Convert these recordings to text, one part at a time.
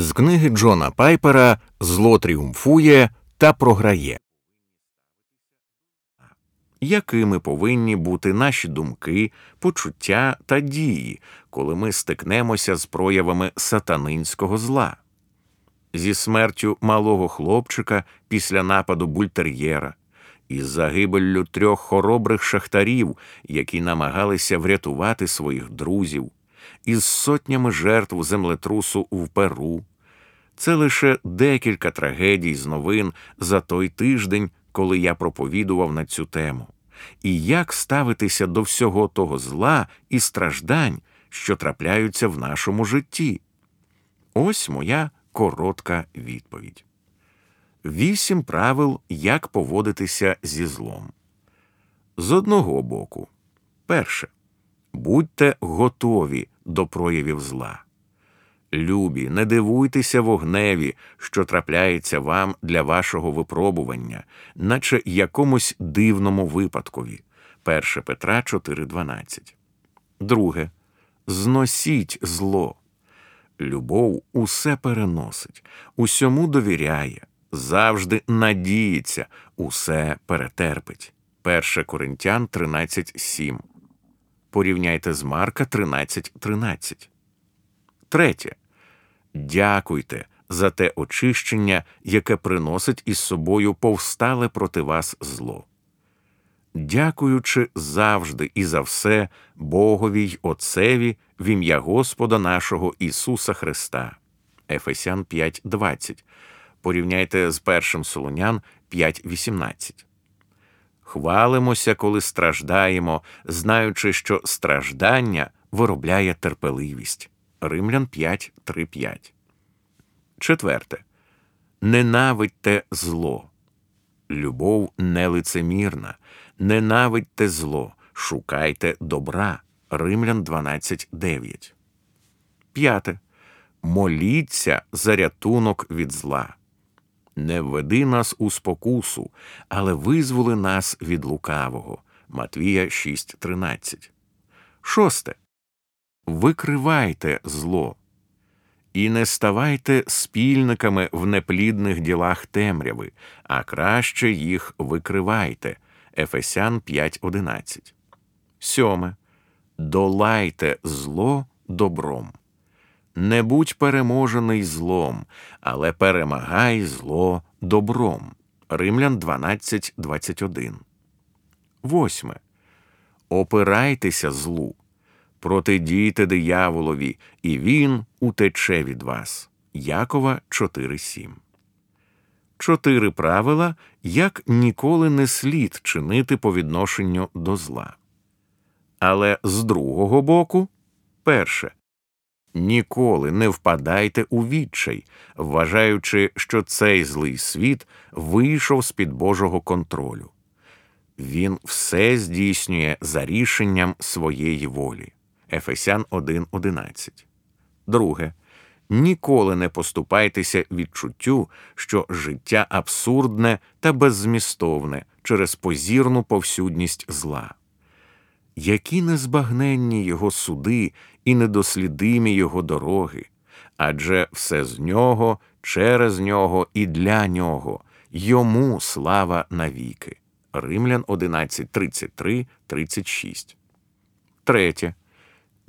З книги Джона Пайпера Зло тріумфує та програє. Якими повинні бути наші думки, почуття та дії, коли ми стикнемося з проявами сатанинського зла? Зі смертю малого хлопчика після нападу бультер'єра, із загибеллю трьох хоробрих шахтарів, які намагалися врятувати своїх друзів, із сотнями жертв землетрусу в Перу. Це лише декілька трагедій з новин за той тиждень, коли я проповідував на цю тему, і як ставитися до всього того зла і страждань, що трапляються в нашому житті. Ось моя коротка відповідь. Вісім правил, як поводитися зі злом. З одного боку, перше. Будьте готові до проявів зла. Любі, не дивуйтеся вогневі, що трапляється вам для вашого випробування, наче якомусь дивному випадкові. 1 Петра 4.12. Друге. Зносіть зло. Любов усе переносить, усьому довіряє, завжди надіється, усе перетерпить. 1 Коринтян 13.7. Порівняйте з Марка 13.13. 13. Третє. Дякуйте за те очищення, яке приносить із собою повстале проти вас зло. Дякуючи завжди і за все Богові й Отцеві в ім'я Господа нашого Ісуса Христа. Ефесян 5.20. Порівняйте з першим Солонян 5.18. Хвалимося, коли страждаємо, знаючи, що страждання виробляє терпеливість. Римлян 5, 3, 5. Четверте. Ненавидьте зло. Любов нелицемірна. Ненавидьте зло. Шукайте добра. Римлян 12, 9. П'яте. Моліться за рятунок від зла. Не введи нас у спокусу, але визволи нас від лукавого. Матвія 6.13. Шосте. Викривайте зло. І не ставайте спільниками в неплідних ділах темряви, а краще їх викривайте. Ефесян 5.11. Сьоме. Долайте зло добром. Не будь переможений злом, але перемагай зло добром. Римлян 12.21. Восьме. Опирайтеся злу. Протидійте дияволові, і він утече від вас. Якова 4.7. Чотири правила, як ніколи не слід чинити по відношенню до зла. Але з другого боку, перше. Ніколи не впадайте у відчай, вважаючи, що цей злий світ вийшов з під Божого контролю. Він все здійснює за рішенням своєї волі. Ефесян 1.11. Друге. Ніколи не поступайтеся відчуттю, що життя абсурдне та беззмістовне через позірну повсюдність зла. Які незбагненні його суди і недослідимі його дороги, адже все з нього, через нього і для нього, йому слава навіки. Римлян 11.33, 36. Третє.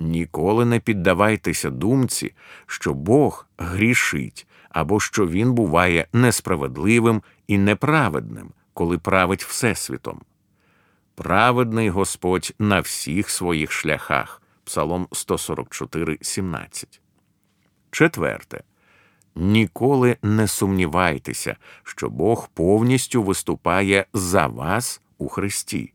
Ніколи не піддавайтеся думці, що Бог грішить або що Він буває несправедливим і неправедним, коли править Всесвітом. Праведний Господь на всіх своїх шляхах. Псалом 144, 17. Четверте. Ніколи не сумнівайтеся, що Бог повністю виступає за вас у Христі.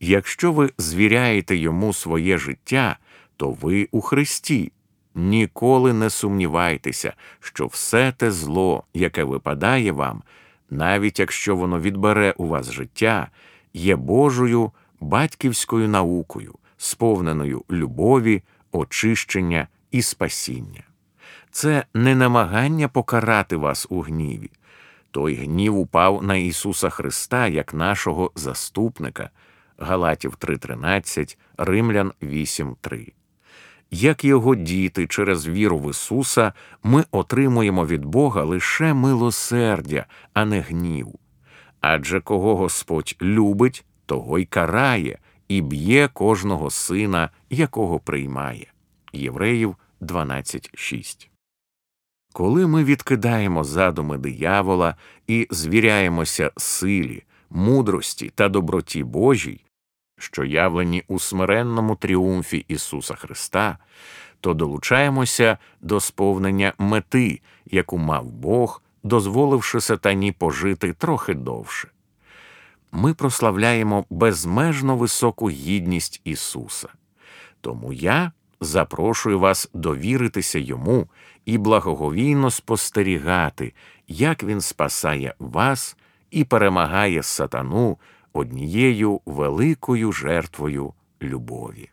Якщо ви звіряєте йому своє життя, то ви у Христі. Ніколи не сумнівайтеся, що все те зло, яке випадає вам, навіть якщо воно відбере у вас життя, є Божою батьківською наукою, сповненою любові, очищення і спасіння. Це не намагання покарати вас у гніві. Той гнів упав на Ісуса Христа як нашого заступника. Галатів 3.13, Римлян 8.3. як його діти через віру в Ісуса, ми отримуємо від Бога лише милосердя, а не гнів. Адже кого Господь любить, того й карає, і б'є кожного сина, якого приймає. Євреїв 12.6 Коли ми відкидаємо задуми диявола і звіряємося силі, мудрості та доброті Божій, що явлені у смиренному тріумфі Ісуса Христа, то долучаємося до сповнення мети, яку мав Бог, дозволивши сатані пожити трохи довше. Ми прославляємо безмежно високу гідність Ісуса. Тому я запрошую вас довіритися йому і благоговійно спостерігати, як він спасає вас і перемагає сатану однією великою жертвою любові.